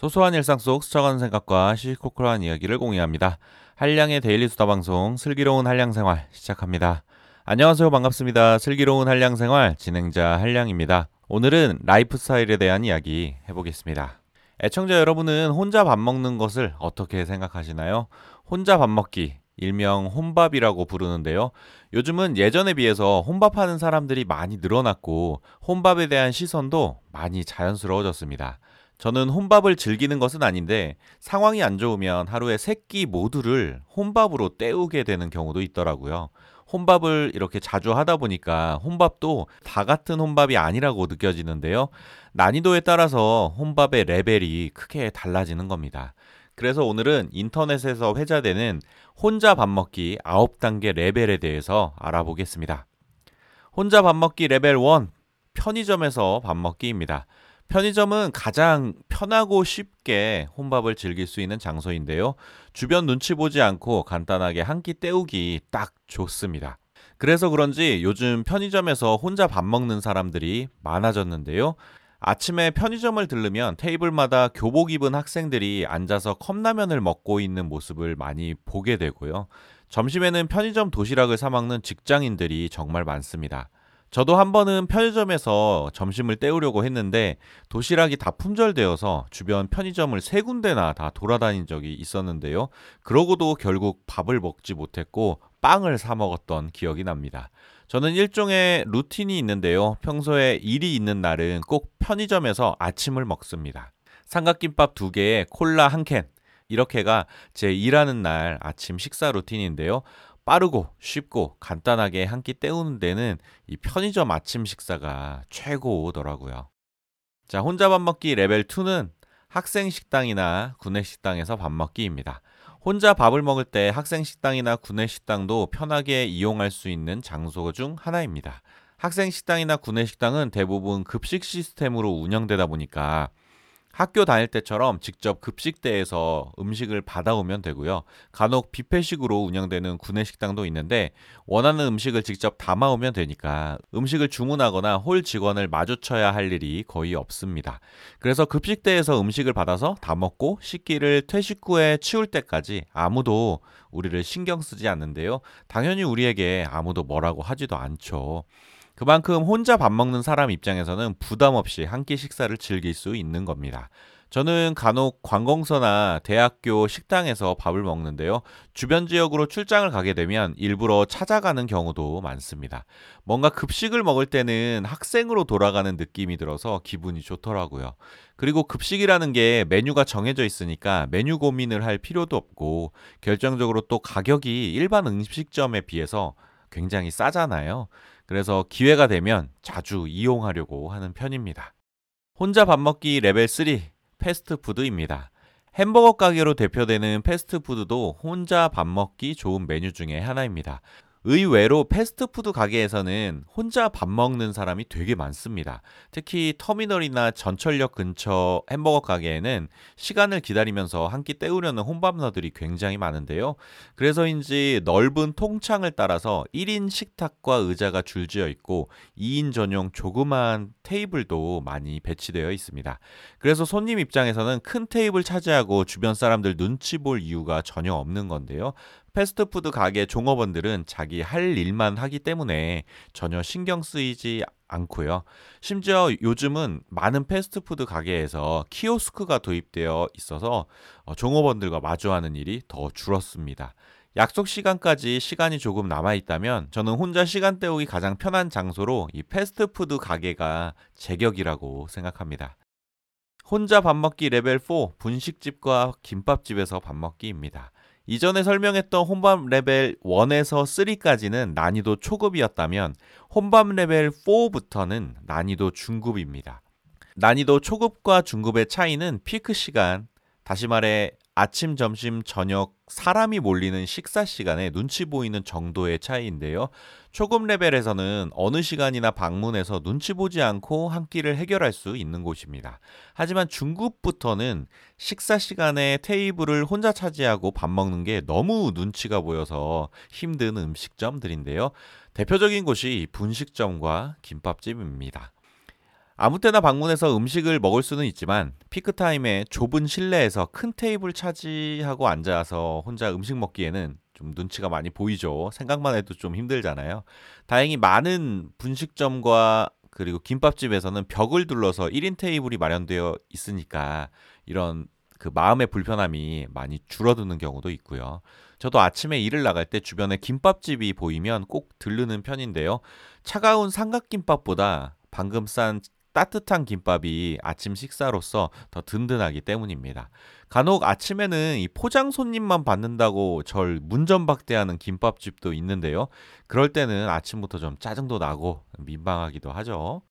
소소한 일상 속 스쳐가는 생각과 시시콜콜한 이야기를 공유합니다. 한량의 데일리 수다 방송 슬기로운 한량 생활 시작합니다. 안녕하세요. 반갑습니다. 슬기로운 한량 생활 진행자 한량입니다. 오늘은 라이프 스타일에 대한 이야기 해보겠습니다. 애청자 여러분은 혼자 밥 먹는 것을 어떻게 생각하시나요? 혼자 밥 먹기, 일명 혼밥이라고 부르는데요. 요즘은 예전에 비해서 혼밥하는 사람들이 많이 늘어났고 혼밥에 대한 시선도 많이 자연스러워졌습니다. 저는 혼밥을 즐기는 것은 아닌데 상황이 안 좋으면 하루에 세 끼 모두를 혼밥으로 때우게 되는 경우도 있더라고요. 혼밥을 이렇게 자주 하다 보니까 혼밥도 다 같은 혼밥이 아니라고 느껴지는데요. 난이도에 따라서 혼밥의 레벨이 크게 달라지는 겁니다. 그래서 오늘은 인터넷에서 회자되는 혼자 밥 먹기 9단계 레벨에 대해서 알아보겠습니다. 혼자 밥 먹기 레벨 1 편의점에서 밥 먹기입니다. 편의점은 가장 편하고 쉽게 혼밥을 즐길 수 있는 장소인데요. 주변 눈치 보지 않고 간단하게 한 끼 때우기 딱 좋습니다. 그래서 그런지 요즘 편의점에서 혼자 밥 먹는 사람들이 많아졌는데요. 아침에 편의점을 들르면 테이블마다 교복 입은 학생들이 앉아서 컵라면을 먹고 있는 모습을 많이 보게 되고요. 점심에는 편의점 도시락을 사 먹는 직장인들이 정말 많습니다. 저도 한 번은 편의점에서 점심을 때우려고 했는데 도시락이 다 품절되어서 주변 편의점을 세 군데나 다 돌아다닌 적이 있었는데요. 그러고도 결국 밥을 먹지 못했고 빵을 사 먹었던 기억이 납니다. 저는 일종의 루틴이 있는데요. 평소에 일이 있는 날은 꼭 편의점에서 아침을 먹습니다. 삼각김밥 두 개에 콜라 한 캔. 이렇게가 제 일하는 날 아침 식사 루틴인데요. 빠르고 쉽고 간단하게 한 끼 때우는 데는 이 편의점 아침 식사가 최고더라고요. 자, 혼자 밥 먹기 레벨 2는 학생 식당이나 구내 식당에서 밥 먹기입니다. 혼자 밥을 먹을 때 학생 식당이나 구내 식당도 편하게 이용할 수 있는 장소 중 하나입니다. 학생 식당이나 구내 식당은 대부분 급식 시스템으로 운영되다 보니까 학교 다닐 때처럼 직접 급식대에서 음식을 받아오면 되고요. 간혹 뷔페식으로 운영되는 구내 식당도 있는데 원하는 음식을 직접 담아오면 되니까 음식을 주문하거나 홀 직원을 마주쳐야 할 일이 거의 없습니다. 그래서 급식대에서 음식을 받아서 다 먹고 식기를 퇴식 후에 치울 때까지 아무도 우리를 신경 쓰지 않는데요. 당연히 우리에게 아무도 뭐라고 하지도 않죠. 그만큼 혼자 밥 먹는 사람 입장에서는 부담 없이 한 끼 식사를 즐길 수 있는 겁니다. 저는 간혹 관공서나 대학교 식당에서 밥을 먹는데요. 주변 지역으로 출장을 가게 되면 일부러 찾아가는 경우도 많습니다. 뭔가 급식을 먹을 때는 학생으로 돌아가는 느낌이 들어서 기분이 좋더라고요. 그리고 급식이라는 게 메뉴가 정해져 있으니까 메뉴 고민을 할 필요도 없고 결정적으로 또 가격이 일반 음식점에 비해서 굉장히 싸잖아요. 그래서 기회가 되면 자주 이용하려고 하는 편입니다. 혼자 밥 먹기 레벨 3 패스트푸드입니다. 햄버거 가게로 대표되는 패스트푸드도 혼자 밥 먹기 좋은 메뉴 중에 하나입니다. 의외로 패스트푸드 가게에서는 혼자 밥 먹는 사람이 되게 많습니다. 특히 터미널이나 전철역 근처 햄버거 가게에는 시간을 기다리면서 한 끼 때우려는 혼밥러들이 굉장히 많은데요. 그래서인지 넓은 통창을 따라서 1인 식탁과 의자가 줄지어 있고 2인 전용 조그마한 테이블도 많이 배치되어 있습니다. 그래서 손님 입장에서는 큰 테이블 차지하고 주변 사람들 눈치 볼 이유가 전혀 없는 건데요. 패스트푸드 가게 종업원들은 자기 할 일만 하기 때문에 전혀 신경 쓰이지 않고요. 심지어 요즘은 많은 패스트푸드 가게에서 키오스크가 도입되어 있어서 어, 종업원들과 마주하는 일이 더 줄었습니다. 약속 시간까지 시간이 조금 남아 있다면 저는 혼자 시간 때우기 가장 편한 장소로 이 패스트푸드 가게가 제격이라고 생각합니다. 혼자 밥 먹기 레벨 4 분식집과 김밥집에서 밥 먹기입니다. 이전에 설명했던 혼밥 레벨 1에서 3까지는 난이도 초급이었다면 혼밥 레벨 4부터는 난이도 중급입니다. 난이도 초급과 중급의 차이는 피크 시간, 다시 말해 아침, 점심, 저녁 사람이 몰리는 식사 시간에 눈치 보이는 정도의 차이인데요. 초급 레벨에서는 어느 시간이나 방문해서 눈치 보지 않고 한 끼를 해결할 수 있는 곳입니다. 하지만 중급부터는 식사 시간에 테이블을 혼자 차지하고 밥 먹는 게 너무 눈치가 보여서 힘든 음식점들인데요. 대표적인 곳이 분식점과 김밥집입니다. 아무 때나 방문해서 음식을 먹을 수는 있지만 피크타임에 좁은 실내에서 큰 테이블 차지하고 앉아서 혼자 음식 먹기에는 좀 눈치가 많이 보이죠. 생각만 해도 좀 힘들잖아요. 다행히 많은 분식점과 그리고 김밥집에서는 벽을 둘러서 1인 테이블이 마련되어 있으니까 이런 그 마음의 불편함이 많이 줄어드는 경우도 있고요. 저도 아침에 일을 나갈 때 주변에 김밥집이 보이면 꼭 들르는 편인데요. 차가운 삼각김밥보다 방금 싼 따뜻한 김밥이 아침 식사로서 더 든든하기 때문입니다. 간혹 아침에는 이 포장 손님만 받는다고 절 문전박대하는 김밥집도 있는데요. 그럴 때는 아침부터 좀 짜증도 나고 민망하기도 하죠.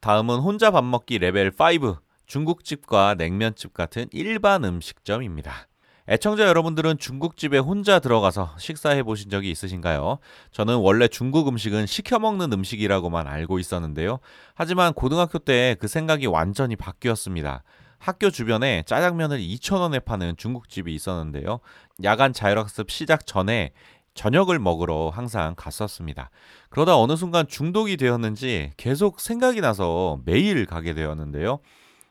다음은 혼자 밥 먹기 레벨 5 중국집과 냉면집 같은 일반 음식점입니다. 애청자 여러분들은 중국집에 혼자 들어가서 식사해 보신 적이 있으신가요? 저는 원래 중국 음식은 시켜 먹는 음식이라고만 알고 있었는데요. 하지만 고등학교 때 그 생각이 완전히 바뀌었습니다. 학교 주변에 짜장면을 2,000원에 파는 중국집이 있었는데요. 야간 자율학습 시작 전에 저녁을 먹으러 항상 갔었습니다. 그러다 어느 순간 중독이 되었는지 계속 생각이 나서 매일 가게 되었는데요.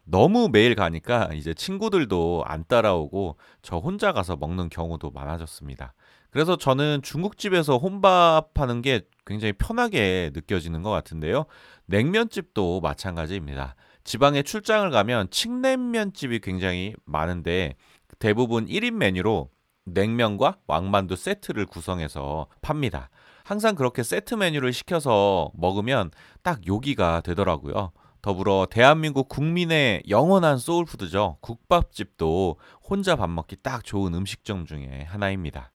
너무 매일 가니까 이제 친구들도 안 따라오고 저 혼자 가서 먹는 경우도 많아졌습니다. 그래서 저는 중국집에서 혼밥하는 게 굉장히 편하게 느껴지는 것 같은데요. 냉면집도 마찬가지입니다. 지방에 출장을 가면 칡냉면집이 굉장히 많은데 대부분 1인 메뉴로 냉면과 왕만두 세트를 구성해서 팝니다. 항상 그렇게 세트 메뉴를 시켜서 먹으면 딱 요기가 되더라고요. 더불어 대한민국 국민의 영원한 소울푸드죠. 국밥집도 혼자 밥 먹기 딱 좋은 음식점 중에 하나입니다.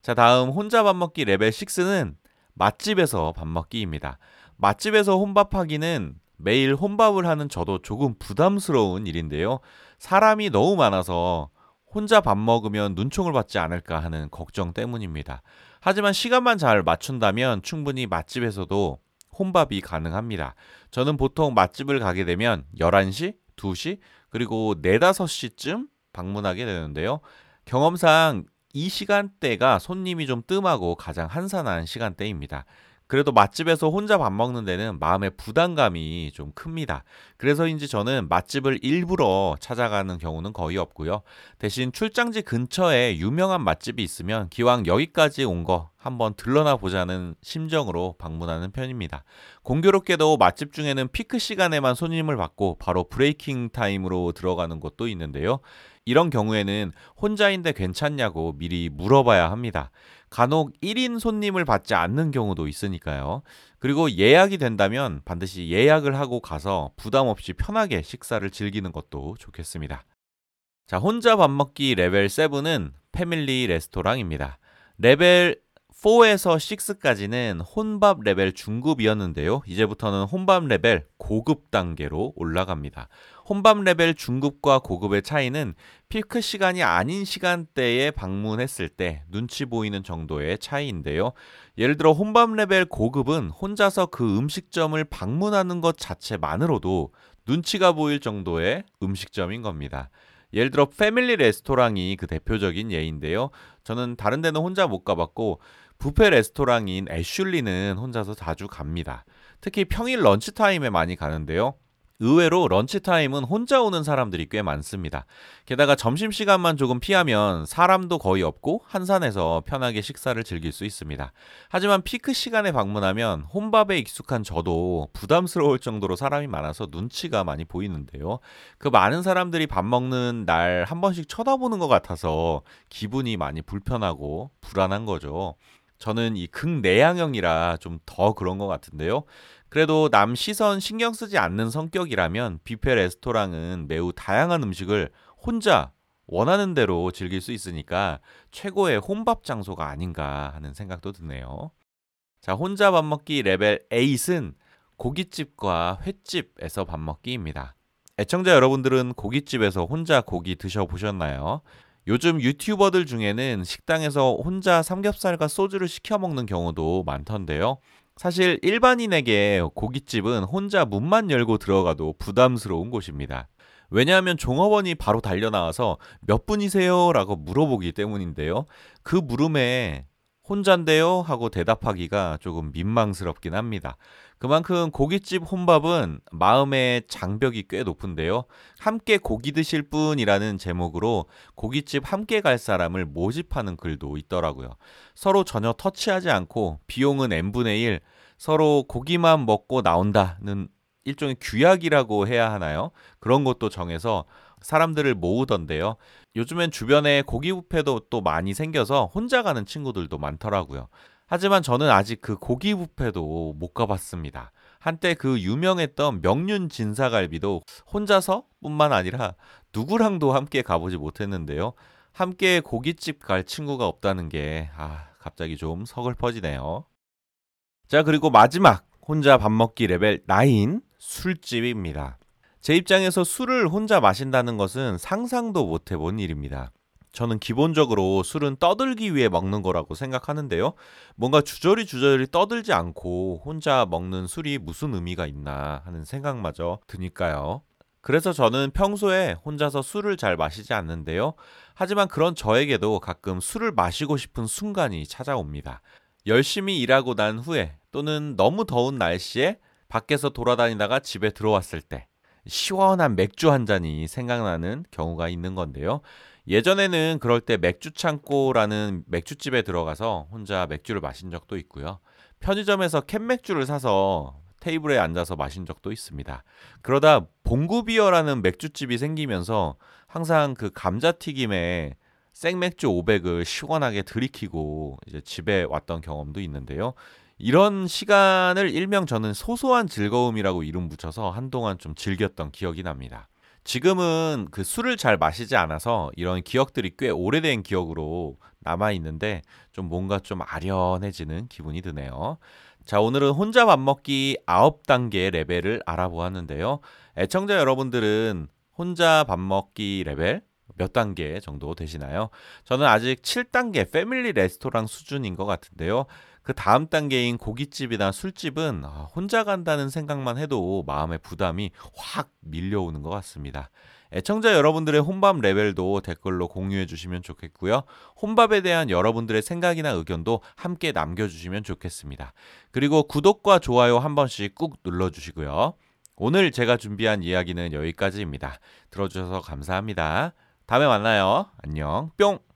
자, 다음 혼자 밥 먹기 레벨 6는 맛집에서 밥 먹기입니다. 맛집에서 혼밥하기는 매일 혼밥을 하는 저도 조금 부담스러운 일인데요. 사람이 너무 많아서 혼자 밥 먹으면 눈총을 받지 않을까 하는 걱정 때문입니다. 하지만 시간만 잘 맞춘다면 충분히 맛집에서도 혼밥이 가능합니다. 저는 보통 맛집을 가게 되면 11시, 2시, 그리고 4, 5시쯤 방문하게 되는데요. 경험상 이 시간대가 손님이 좀 뜸하고 가장 한산한 시간대입니다. 그래도 맛집에서 혼자 밥 먹는 데는 마음의 부담감이 좀 큽니다. 그래서인지 저는 맛집을 일부러 찾아가는 경우는 거의 없고요. 대신 출장지 근처에 유명한 맛집이 있으면 기왕 여기까지 온 거 한번 들러나 보자는 심정으로 방문하는 편입니다. 공교롭게도 맛집 중에는 피크 시간에만 손님을 받고 바로 breaking time으로 들어가는 곳도 있는데요. 이런 경우에는 혼자인데 괜찮냐고 미리 물어봐야 합니다. 간혹 1인 손님을 받지 않는 경우도 있으니까요. 그리고 예약이 된다면 반드시 예약을 하고 가서 부담 없이 편하게 식사를 즐기는 것도 좋겠습니다. 자, 혼자 밥 먹기 레벨 7은 패밀리 레스토랑입니다. 레벨 4에서 6까지는 혼밥 레벨 중급이었는데요. 이제부터는 혼밥 레벨 고급 단계로 올라갑니다. 혼밥 레벨 중급과 고급의 차이는 피크 시간이 아닌 시간대에 방문했을 때 눈치 보이는 정도의 차이인데요. 예를 들어 혼밥 레벨 고급은 혼자서 그 음식점을 방문하는 것 자체만으로도 눈치가 보일 정도의 음식점인 겁니다. 예를 들어 패밀리 레스토랑이 그 대표적인 예인데요. 저는 다른 데는 혼자 못 가봤고 부페 레스토랑인 애슐리는 혼자서 자주 갑니다. 특히 평일 런치 타임에 많이 가는데요. 의외로 런치타임은 혼자 오는 사람들이 꽤 많습니다. 게다가 점심시간만 조금 피하면 사람도 거의 없고 한산해서 편하게 식사를 즐길 수 있습니다. 하지만 피크 시간에 방문하면 혼밥에 익숙한 저도 부담스러울 정도로 사람이 많아서 눈치가 많이 보이는데요. 그 많은 사람들이 밥 먹는 날 한 번씩 쳐다보는 것 같아서 기분이 많이 불편하고 불안한 거죠. 저는 이 극내향형이라 좀 더 그런 것 같은데요. 그래도 남 시선 신경 쓰지 않는 성격이라면 뷔페 레스토랑은 매우 다양한 음식을 혼자 원하는 대로 즐길 수 있으니까 최고의 혼밥 장소가 아닌가 하는 생각도 드네요. 자, 혼자 밥 먹기 레벨 8은 고깃집과 횟집에서 밥 먹기입니다. 애청자 여러분들은 고깃집에서 혼자 고기 드셔보셨나요? 요즘 유튜버들 중에는 식당에서 혼자 삼겹살과 소주를 시켜 먹는 경우도 많던데요. 사실 일반인에게 고깃집은 혼자 문만 열고 들어가도 부담스러운 곳입니다. 왜냐하면 종업원이 바로 달려나와서 몇 분이세요? 라고 물어보기 때문인데요. 그 물음에 혼잔데요? 하고 대답하기가 조금 민망스럽긴 합니다. 그만큼 고깃집 혼밥은 마음의 장벽이 꽤 높은데요. 함께 고기 드실 분이라는 제목으로 고깃집 함께 갈 사람을 모집하는 글도 있더라고요. 서로 전혀 터치하지 않고 비용은 n분의 1, 서로 고기만 먹고 나온다는 일종의 규약이라고 해야 하나요? 그런 것도 정해서 사람들을 모으던데요. 요즘엔 주변에 고기 뷔페도 또 많이 생겨서 혼자 가는 친구들도 많더라고요. 하지만 저는 아직 그 고기 뷔페도 못 가봤습니다. 한때 그 유명했던 명륜 진사갈비도 혼자서 뿐만 아니라 누구랑도 함께 가보지 못했는데요. 함께 고깃집 갈 친구가 없다는 게, 아, 갑자기 좀 서글퍼지네요. 자, 그리고 마지막 혼자 밥 먹기 레벨 9 술집입니다. 제 입장에서 술을 혼자 마신다는 것은 상상도 못 해본 일입니다. 저는 기본적으로 술은 떠들기 위해 먹는 거라고 생각하는데요. 뭔가 주저리 주저리 떠들지 않고 혼자 먹는 술이 무슨 의미가 있나 하는 생각마저 드니까요. 그래서 저는 평소에 혼자서 술을 잘 마시지 않는데요. 하지만 그런 저에게도 가끔 술을 마시고 싶은 순간이 찾아옵니다. 열심히 일하고 난 후에 또는 너무 더운 날씨에 밖에서 돌아다니다가 집에 들어왔을 때 시원한 맥주 한 잔이 생각나는 경우가 있는 건데요. 예전에는 그럴 때 맥주 창고라는 맥주집에 들어가서 혼자 맥주를 마신 적도 있고요. 편의점에서 캔 맥주를 사서 테이블에 앉아서 마신 적도 있습니다. 그러다 봉구비어라는 맥주집이 생기면서 항상 그 감자튀김에 생맥주 500을 시원하게 들이키고 이제 집에 왔던 경험도 있는데요. 이런 시간을 일명 저는 소소한 즐거움이라고 이름 붙여서 한동안 좀 즐겼던 기억이 납니다. 지금은 그 술을 잘 마시지 않아서 이런 기억들이 꽤 오래된 기억으로 남아 있는데 좀 뭔가 좀 아련해지는 기분이 드네요. 자, 오늘은 혼자 밥 먹기 9단계 레벨을 알아보았는데요. 애청자 여러분들은 혼자 밥 먹기 레벨 몇 단계 정도 되시나요? 저는 아직 7단계 패밀리 레스토랑 수준인 것 같은데요. 그 다음 단계인 고깃집이나 술집은 아, 혼자 간다는 생각만 해도 마음의 부담이 확 밀려오는 것 같습니다. 애청자 여러분들의 혼밥 레벨도 댓글로 공유해 주시면 좋겠고요. 혼밥에 대한 여러분들의 생각이나 의견도 함께 남겨주시면 좋겠습니다. 그리고 구독과 좋아요 한 번씩 꾹 눌러주시고요. 오늘 제가 준비한 이야기는 여기까지입니다. 들어주셔서 감사합니다. 다음에 만나요. 안녕. 뿅!